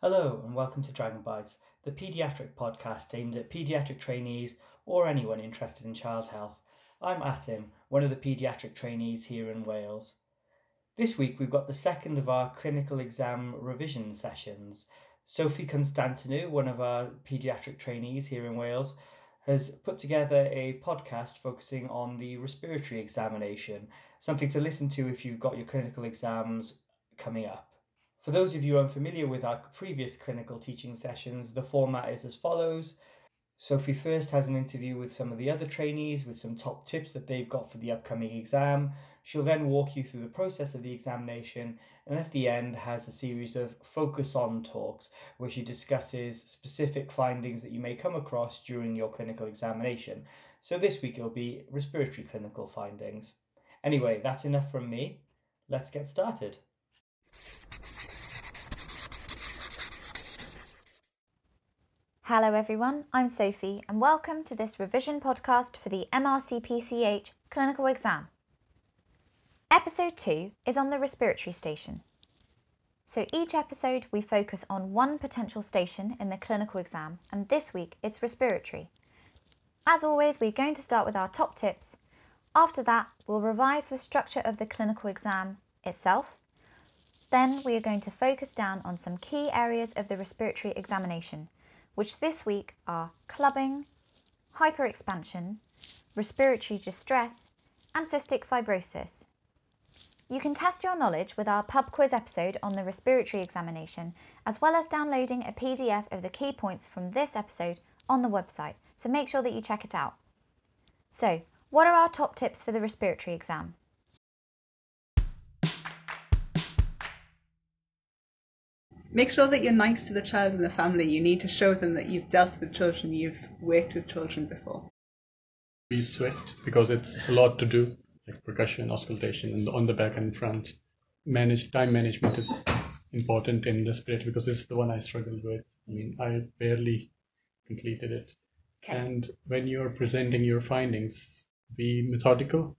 Hello, and welcome to Dragon Bites, the paediatric podcast aimed at paediatric trainees or anyone interested in child health. I'm Asim, one of the paediatric trainees here in Wales. This week we've got the second of our clinical exam revision sessions. Sophie Constantinou, one of our paediatric trainees here in Wales, has put together a podcast focusing on the respiratory examination, something to listen to if you've got your clinical exams coming up. For those of you unfamiliar with our previous clinical teaching sessions, the format is as follows. Sophie first has an interview with some of the other trainees with some top tips that they've got for the upcoming exam. She'll then walk you through the process of the examination and at the end has a series of focus on talks where she discusses specific findings that you may come across during your clinical examination. So this week it'll be respiratory clinical findings. Anyway, that's enough from me. Let's get started. Hello everyone, I'm Sophie and welcome to this revision podcast for the MRCPCH clinical exam. Episode 2 is on the respiratory station. So each episode we focus on one potential station in the clinical exam and this week it's respiratory. As always, we're going to start with our top tips. After that, we'll revise the structure of the clinical exam itself. Then we are going to focus down on some key areas of the respiratory examination which this week are clubbing, hyperexpansion, respiratory distress, and cystic fibrosis. You can test your knowledge with our pub quiz episode on the respiratory examination, as well as downloading a PDF of the key points from this episode on the website, so make sure that you check it out. So, what are our top tips for the respiratory exam? Make sure that you're nice to the child and the family. You need to show them that you've dealt with children, you've worked with children before. Be swift because it's a lot to do, like percussion, auscultation, and on the back and front. Manage time management is important in respiratory because it's the one I struggled with. I mean, I barely completed it. And when you're presenting your findings, be methodical,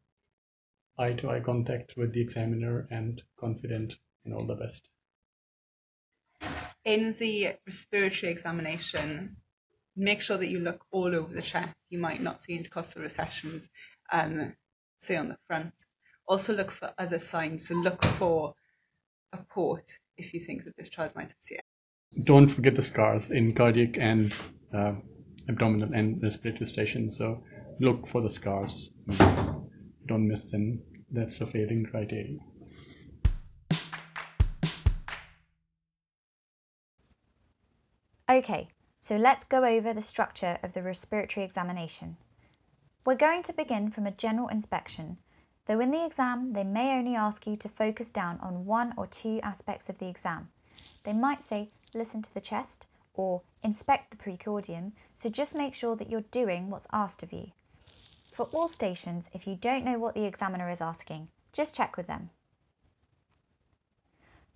eye to eye contact with the examiner, and confident, and all the best in the respiratory examination, make sure that you look all over the chest. You might not see intercostal recessions, um, say on the front. Also look for other signs. So look for a port if you think that this child might have CF. Don't forget the scars in cardiac and uh, abdominal and respiratory station. So look for the scars. Don't miss them. That's a failing criteria. Okay, so let's go over the structure of the respiratory examination. We're going to begin from a general inspection, though in the exam they may only ask you to focus down on one or two aspects of the exam. They might say listen to the chest or inspect the precordium, so just make sure that you're doing what's asked of you. For all stations, if you don't know what the examiner is asking, just check with them.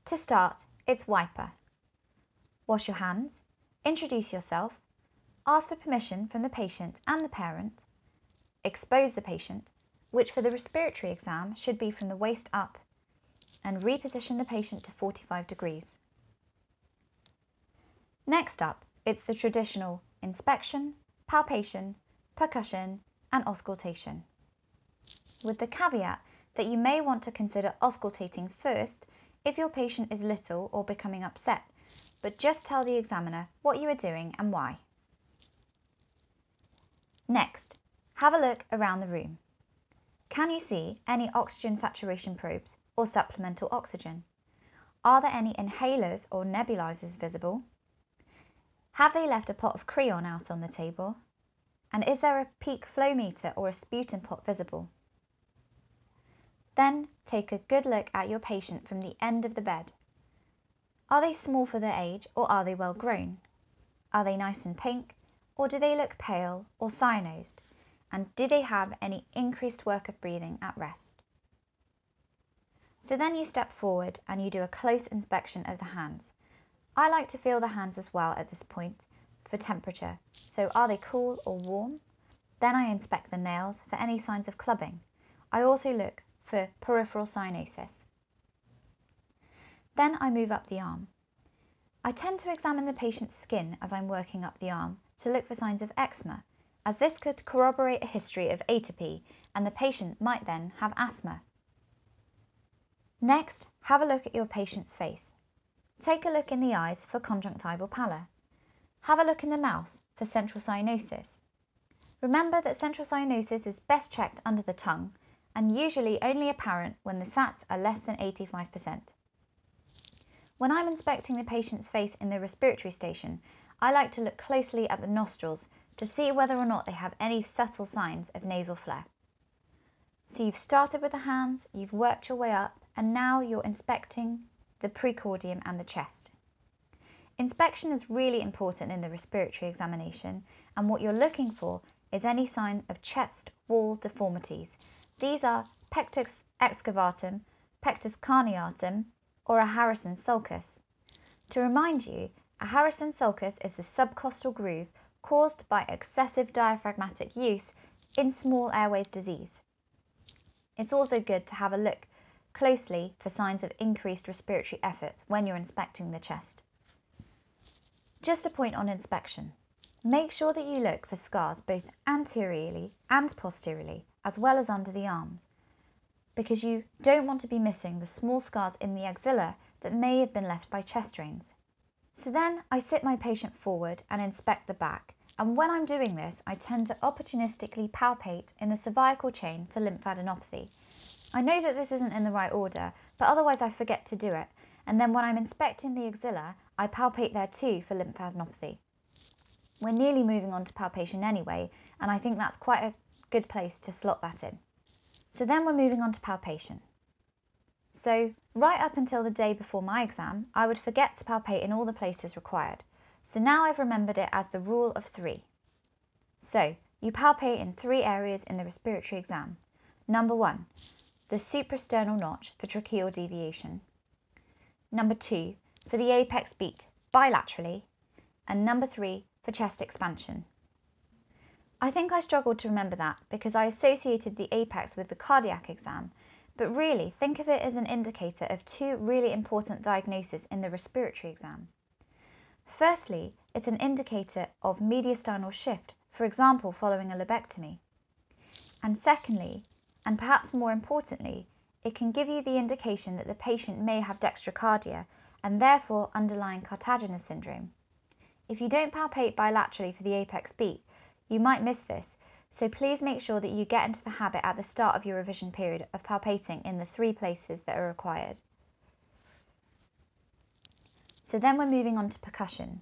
To start, it's wiper. Wash your hands, introduce yourself, ask for permission from the patient and the parent, expose the patient, which for the respiratory exam should be from the waist up, and reposition the patient to 45 degrees. Next up, it's the traditional inspection, palpation, percussion, and auscultation. With the caveat that you may want to consider auscultating first if your patient is little or becoming upset but just tell the examiner what you are doing and why. Next, have a look around the room. Can you see any oxygen saturation probes or supplemental oxygen? Are there any inhalers or nebulizers visible? Have they left a pot of Creon out on the table? And is there a peak flow meter or a sputum pot visible? Then take a good look at your patient from the end of the bed are they small for their age or are they well grown? Are they nice and pink or do they look pale or cyanosed? And do they have any increased work of breathing at rest? So then you step forward and you do a close inspection of the hands. I like to feel the hands as well at this point for temperature. So are they cool or warm? Then I inspect the nails for any signs of clubbing. I also look for peripheral cyanosis. Then I move up the arm. I tend to examine the patient's skin as I'm working up the arm to look for signs of eczema, as this could corroborate a history of atopy and the patient might then have asthma. Next, have a look at your patient's face. Take a look in the eyes for conjunctival pallor. Have a look in the mouth for central cyanosis. Remember that central cyanosis is best checked under the tongue and usually only apparent when the SATs are less than 85%. When I'm inspecting the patient's face in the respiratory station, I like to look closely at the nostrils to see whether or not they have any subtle signs of nasal flare. So you've started with the hands, you've worked your way up, and now you're inspecting the precordium and the chest. Inspection is really important in the respiratory examination, and what you're looking for is any sign of chest wall deformities. These are pectus excavatum, pectus carinatum, or a Harrison sulcus. To remind you, a Harrison sulcus is the subcostal groove caused by excessive diaphragmatic use in small airways disease. It's also good to have a look closely for signs of increased respiratory effort when you're inspecting the chest. Just a point on inspection. Make sure that you look for scars both anteriorly and posteriorly, as well as under the arms because you don't want to be missing the small scars in the axilla that may have been left by chest drains. So then I sit my patient forward and inspect the back, and when I'm doing this, I tend to opportunistically palpate in the cervical chain for lymphadenopathy. I know that this isn't in the right order, but otherwise I forget to do it, and then when I'm inspecting the axilla, I palpate there too for lymphadenopathy. We're nearly moving on to palpation anyway, and I think that's quite a good place to slot that in. So then we're moving on to palpation. So right up until the day before my exam, I would forget to palpate in all the places required. So now I've remembered it as the rule of three. So you palpate in three areas in the respiratory exam. Number one, the suprasternal notch for tracheal deviation. Number two, for the apex beat bilaterally. And number three, for chest expansion. I think I struggled to remember that because I associated the apex with the cardiac exam, but really think of it as an indicator of two really important diagnoses in the respiratory exam. Firstly, it's an indicator of mediastinal shift, for example, following a lobectomy. And secondly, and perhaps more importantly, it can give you the indication that the patient may have dextrocardia and therefore underlying Kartagener's syndrome. If you don't palpate bilaterally for the apex beat, you might miss this, so please make sure that you get into the habit at the start of your revision period of palpating in the three places that are required. So then we're moving on to percussion.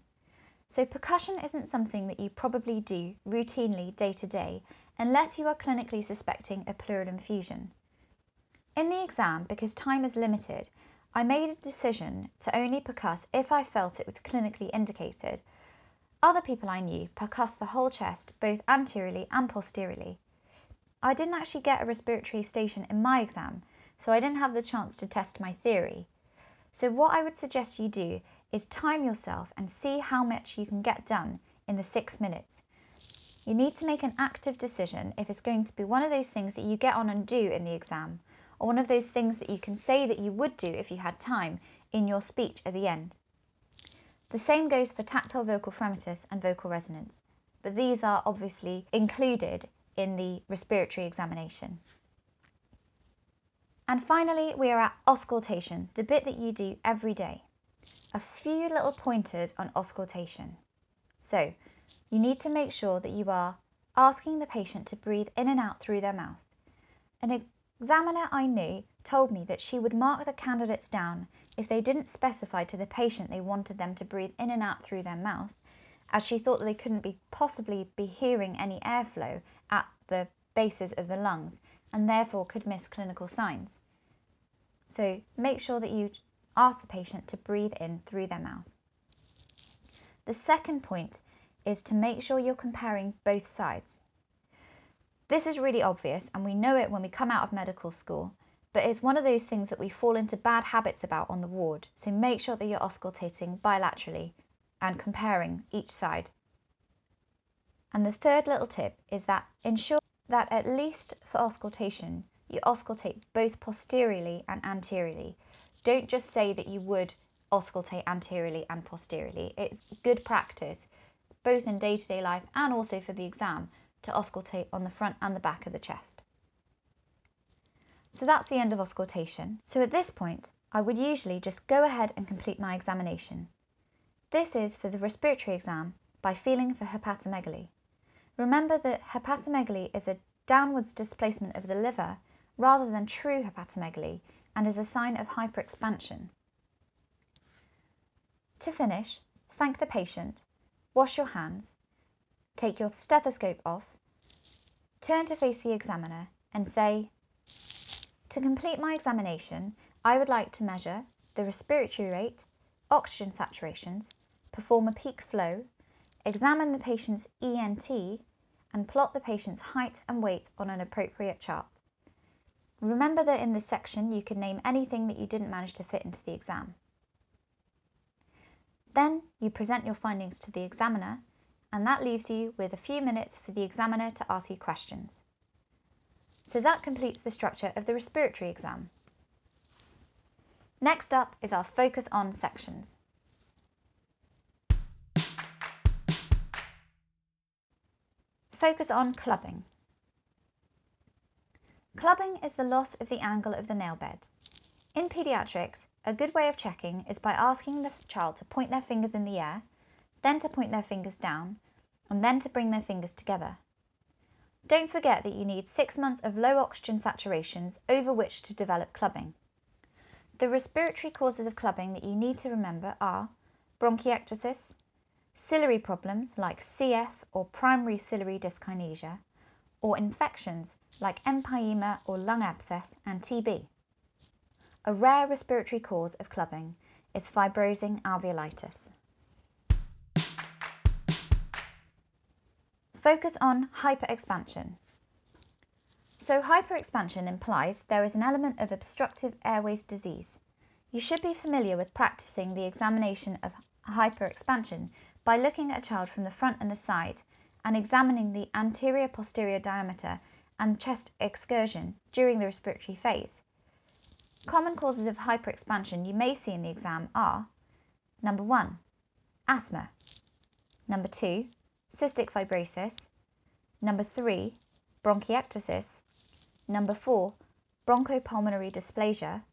So percussion isn't something that you probably do routinely day to day unless you are clinically suspecting a pleural effusion. In the exam, because time is limited, I made a decision to only percuss if I felt it was clinically indicated other people I knew percussed the whole chest, both anteriorly and posteriorly. I didn't actually get a respiratory station in my exam, so I didn't have the chance to test my theory. So, what I would suggest you do is time yourself and see how much you can get done in the six minutes. You need to make an active decision if it's going to be one of those things that you get on and do in the exam, or one of those things that you can say that you would do if you had time in your speech at the end. The same goes for tactile vocal fremitus and vocal resonance, but these are obviously included in the respiratory examination. And finally, we are at auscultation, the bit that you do every day. A few little pointers on auscultation. So, you need to make sure that you are asking the patient to breathe in and out through their mouth. An examiner I knew told me that she would mark the candidates down if they didn't specify to the patient they wanted them to breathe in and out through their mouth, as she thought they couldn't be possibly be hearing any airflow at the bases of the lungs and therefore could miss clinical signs. So make sure that you ask the patient to breathe in through their mouth. The second point is to make sure you're comparing both sides. This is really obvious, and we know it when we come out of medical school, but it's one of those things that we fall into bad habits about on the ward, so make sure that you're auscultating bilaterally and comparing each side. And the third little tip is that ensure that at least for auscultation, you auscultate both posteriorly and anteriorly. Don't just say that you would auscultate anteriorly and posteriorly. It's good practice, both in day to day life and also for the exam, to auscultate on the front and the back of the chest. So that's the end of auscultation. So at this point, I would usually just go ahead and complete my examination. This is for the respiratory exam by feeling for hepatomegaly. Remember that hepatomegaly is a downwards displacement of the liver rather than true hepatomegaly and is a sign of hyperexpansion. To finish, thank the patient, wash your hands, take your stethoscope off, turn to face the examiner and say, To complete my examination, I would like to measure the respiratory rate, oxygen saturations, perform a peak flow, examine the patient's ENT, and plot the patient's height and weight on an appropriate chart. Remember that in this section you can name anything that you didn't manage to fit into the exam. Then you present your findings to the examiner, and that leaves you with a few minutes for the examiner to ask you questions. So that completes the structure of the respiratory exam. Next up is our focus on sections. Focus on clubbing. Clubbing is the loss of the angle of the nail bed. In paediatrics, a good way of checking is by asking the child to point their fingers in the air, then to point their fingers down, and then to bring their fingers together. Don't forget that you need six months of low oxygen saturations over which to develop clubbing. The respiratory causes of clubbing that you need to remember are bronchiectasis, ciliary problems like CF or primary ciliary dyskinesia, or infections like empyema or lung abscess and TB. A rare respiratory cause of clubbing is fibrosing alveolitis. Focus on hyperexpansion. So, hyperexpansion implies there is an element of obstructive airways disease. You should be familiar with practicing the examination of hyperexpansion by looking at a child from the front and the side and examining the anterior posterior diameter and chest excursion during the respiratory phase. Common causes of hyperexpansion you may see in the exam are number one, asthma, number two, cystic fibrosis, number three, bronchiectasis, number four, bronchopulmonary dysplasia.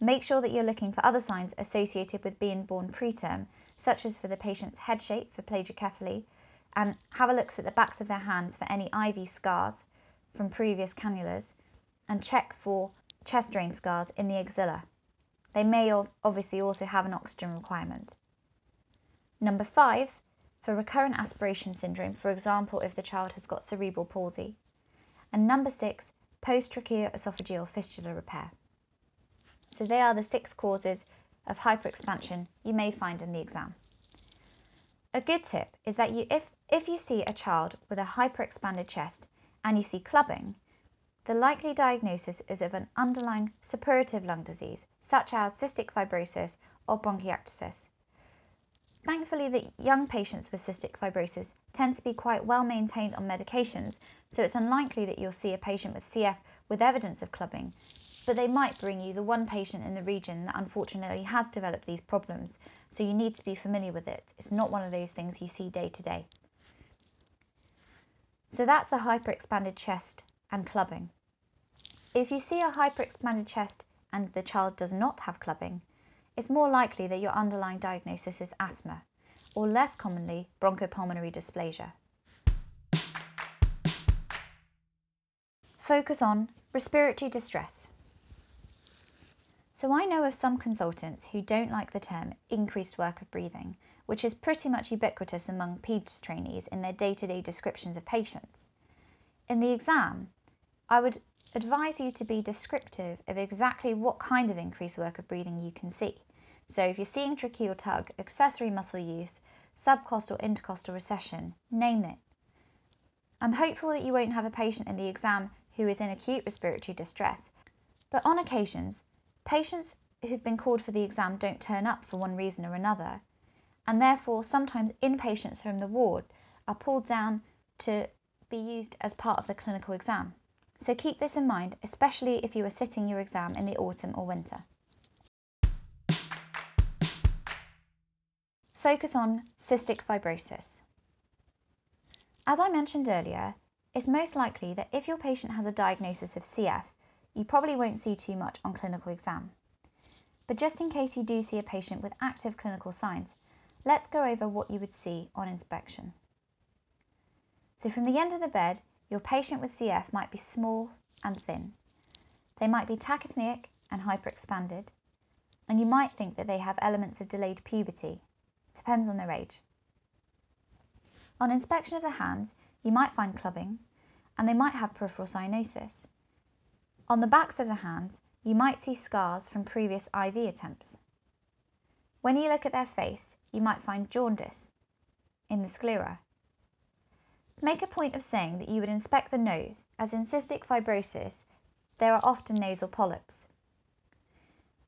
Make sure that you're looking for other signs associated with being born preterm such as for the patient's head shape for plagiocephaly, and have a look at the backs of their hands for any IV scars from previous cannulas, and check for chest drain scars in the axilla. They may obviously also have an oxygen requirement. Number five, for recurrent aspiration syndrome, for example, if the child has got cerebral palsy. And number six, post tracheoesophageal fistula repair. So they are the six causes of hyperexpansion you may find in the exam. A good tip is that you, if, if you see a child with a hyperexpanded chest and you see clubbing, the likely diagnosis is of an underlying suppurative lung disease, such as cystic fibrosis or bronchiectasis. Thankfully, the young patients with cystic fibrosis tend to be quite well maintained on medications, so it's unlikely that you'll see a patient with CF with evidence of clubbing, but they might bring you the one patient in the region that unfortunately has developed these problems, so you need to be familiar with it. It's not one of those things you see day to day. So that's the hyperexpanded chest and clubbing. If you see a hyperexpanded chest and the child does not have clubbing, it's more likely that your underlying diagnosis is asthma, or less commonly, bronchopulmonary dysplasia. Focus on respiratory distress. So I know of some consultants who don't like the term increased work of breathing, which is pretty much ubiquitous among PEDS trainees in their day to day descriptions of patients. In the exam, I would advise you to be descriptive of exactly what kind of increased work of breathing you can see. So if you're seeing tracheal tug, accessory muscle use, subcostal intercostal recession, name it. I'm hopeful that you won't have a patient in the exam who is in acute respiratory distress, but on occasions, Patients who've been called for the exam don't turn up for one reason or another, and therefore sometimes inpatients from the ward are pulled down to be used as part of the clinical exam. So keep this in mind, especially if you are sitting your exam in the autumn or winter. focus on cystic fibrosis. As I mentioned earlier, it's most likely that if your patient has a diagnosis of CF, you probably won't see too much on clinical exam. But just in case you do see a patient with active clinical signs, let's go over what you would see on inspection. So from the end of the bed, your patient with CF might be small and thin. They might be tachypneic and hyperexpanded, and you might think that they have elements of delayed puberty. Depends on their age. On inspection of the hands, you might find clubbing, and they might have peripheral cyanosis. On the backs of the hands, you might see scars from previous IV attempts. When you look at their face, you might find jaundice in the sclera. Make a point of saying that you would inspect the nose, as in cystic fibrosis, there are often nasal polyps.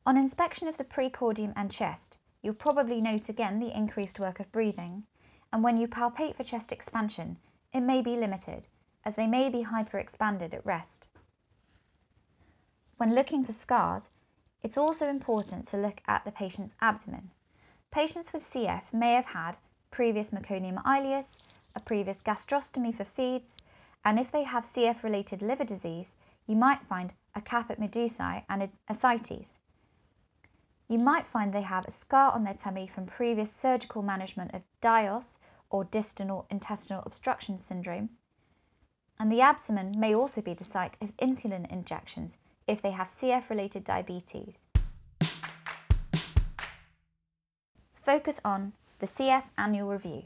On inspection of the precordium and chest, you'll probably note again the increased work of breathing, and when you palpate for chest expansion, it may be limited, as they may be hyperexpanded at rest. When looking for scars, it's also important to look at the patient's abdomen. Patients with CF may have had previous meconium ileus, a previous gastrostomy for feeds, and if they have CF related liver disease, you might find a caput medusae and ascites. You might find they have a scar on their tummy from previous surgical management of DIOS or distal intestinal obstruction syndrome. And the abdomen may also be the site of insulin injections if they have CF related diabetes. Focus on the CF annual review.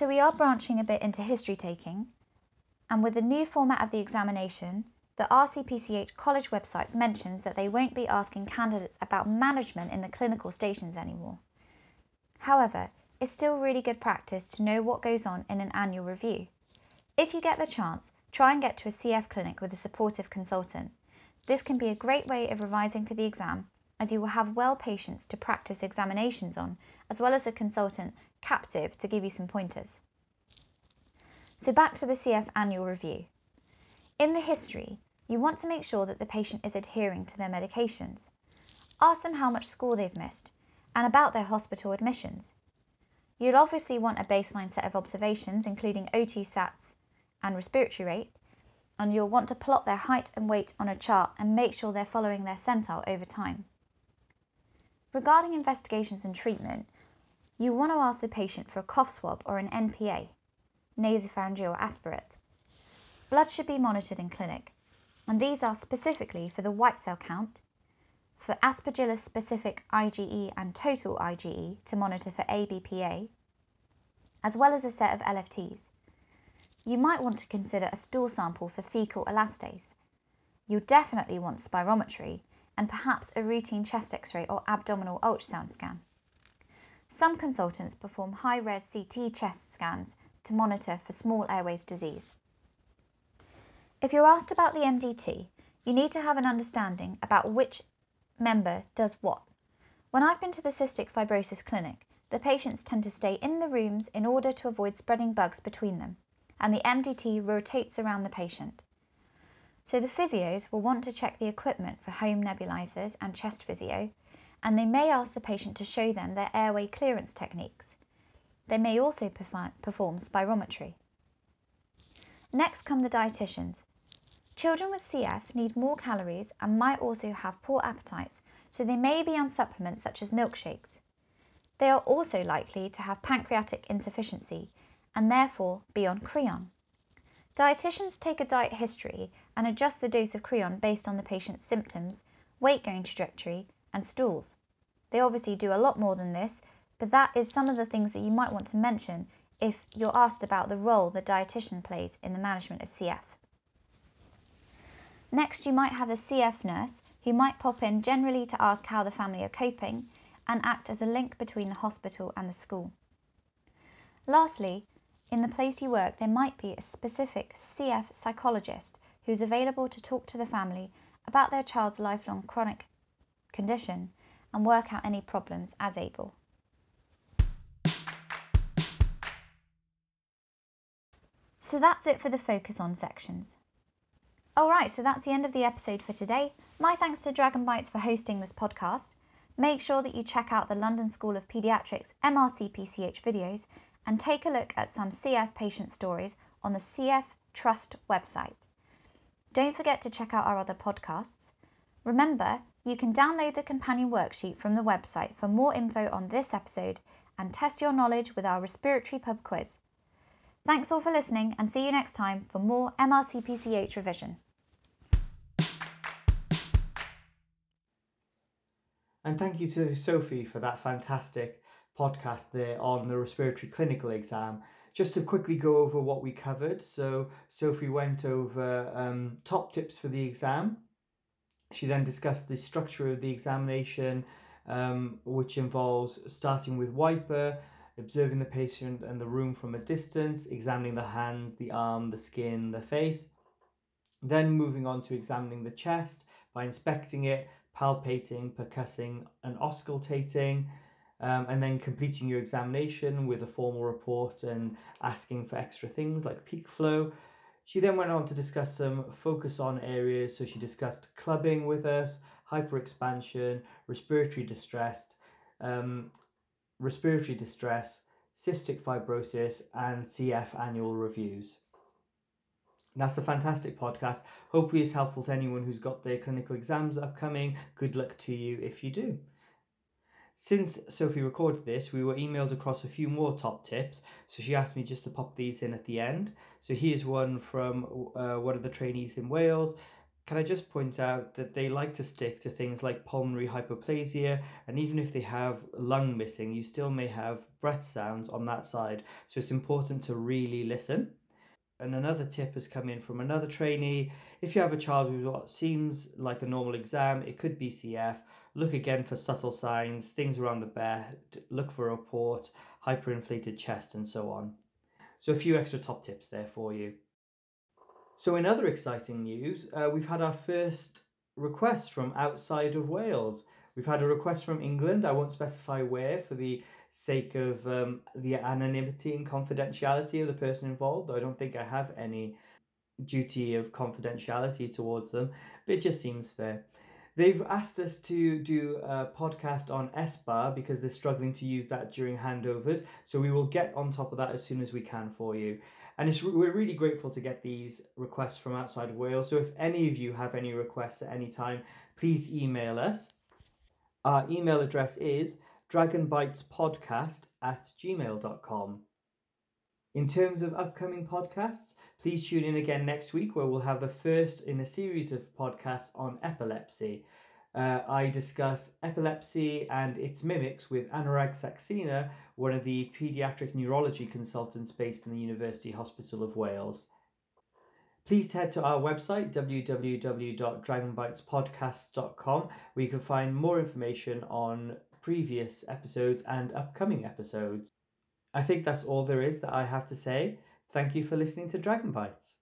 So we are branching a bit into history taking, and with the new format of the examination, the RCPCH college website mentions that they won't be asking candidates about management in the clinical stations anymore. However, it's still really good practice to know what goes on in an annual review. If you get the chance, try and get to a CF clinic with a supportive consultant. This can be a great way of revising for the exam as you will have well patients to practice examinations on, as well as a consultant captive to give you some pointers. So back to the CF annual review. In the history, you want to make sure that the patient is adhering to their medications. Ask them how much school they've missed and about their hospital admissions. You'll obviously want a baseline set of observations, including O2 sats and respiratory rate, and you'll want to plot their height and weight on a chart and make sure they're following their centile over time. Regarding investigations and treatment, you want to ask the patient for a cough swab or an NPA, nasopharyngeal aspirate. Blood should be monitored in clinic, and these are specifically for the white cell count, for aspergillus specific IgE and total IgE to monitor for ABPA, as well as a set of LFTs. You might want to consider a stool sample for fecal elastase. You'll definitely want spirometry and perhaps a routine chest x ray or abdominal ultrasound scan. Some consultants perform high res CT chest scans to monitor for small airways disease. If you're asked about the MDT, you need to have an understanding about which member does what. When I've been to the cystic fibrosis clinic, the patients tend to stay in the rooms in order to avoid spreading bugs between them, and the MDT rotates around the patient. So the physios will want to check the equipment for home nebulizers and chest physio, and they may ask the patient to show them their airway clearance techniques. They may also perform spirometry. Next come the dietitians, Children with CF need more calories and might also have poor appetites, so they may be on supplements such as milkshakes. They are also likely to have pancreatic insufficiency and therefore be on Creon. Dietitians take a diet history and adjust the dose of Creon based on the patient's symptoms, weight gain trajectory, and stools. They obviously do a lot more than this, but that is some of the things that you might want to mention if you're asked about the role the dietitian plays in the management of CF. Next, you might have a CF nurse who might pop in generally to ask how the family are coping and act as a link between the hospital and the school. Lastly, in the place you work, there might be a specific CF psychologist who's available to talk to the family about their child's lifelong chronic condition and work out any problems as able. So that's it for the focus on sections. Alright, so that's the end of the episode for today. My thanks to Dragon Bites for hosting this podcast. Make sure that you check out the London School of Paediatrics MRCPCH videos and take a look at some CF patient stories on the CF Trust website. Don't forget to check out our other podcasts. Remember, you can download the companion worksheet from the website for more info on this episode and test your knowledge with our respiratory pub quiz. Thanks all for listening and see you next time for more MRCPCH revision. And thank you to Sophie for that fantastic podcast there on the respiratory clinical exam. Just to quickly go over what we covered. So, Sophie went over um, top tips for the exam. She then discussed the structure of the examination, um, which involves starting with wiper, observing the patient and the room from a distance, examining the hands, the arm, the skin, the face. Then moving on to examining the chest by inspecting it, palpating, percussing, and auscultating, um, and then completing your examination with a formal report and asking for extra things like peak flow. She then went on to discuss some focus on areas. So she discussed clubbing with us, hyperexpansion, respiratory distress, um, respiratory distress, cystic fibrosis, and CF annual reviews. That's a fantastic podcast. Hopefully, it's helpful to anyone who's got their clinical exams upcoming. Good luck to you if you do. Since Sophie recorded this, we were emailed across a few more top tips, so she asked me just to pop these in at the end. So here's one from uh, one of the trainees in Wales. Can I just point out that they like to stick to things like pulmonary hypoplasia, and even if they have lung missing, you still may have breath sounds on that side. So it's important to really listen. And another tip has come in from another trainee. If you have a child with what seems like a normal exam, it could be CF. Look again for subtle signs, things around the bed, look for a report, hyperinflated chest, and so on. So, a few extra top tips there for you. So, in other exciting news, uh, we've had our first request from outside of Wales. We've had a request from England, I won't specify where for the sake of um, the anonymity and confidentiality of the person involved. Though I don't think I have any duty of confidentiality towards them, but it just seems fair. They've asked us to do a podcast on SBAR because they're struggling to use that during handovers. So we will get on top of that as soon as we can for you. And it's, we're really grateful to get these requests from outside of Wales. So if any of you have any requests at any time, please email us. Our email address is dragonbitespodcast at gmail.com. In terms of upcoming podcasts, please tune in again next week where we'll have the first in a series of podcasts on epilepsy. Uh, I discuss epilepsy and its mimics with Anurag Saxena, one of the paediatric neurology consultants based in the University Hospital of Wales. Please head to our website www.dragonbitespodcast.com where you can find more information on previous episodes and upcoming episodes. I think that's all there is that I have to say. Thank you for listening to Dragon Bites.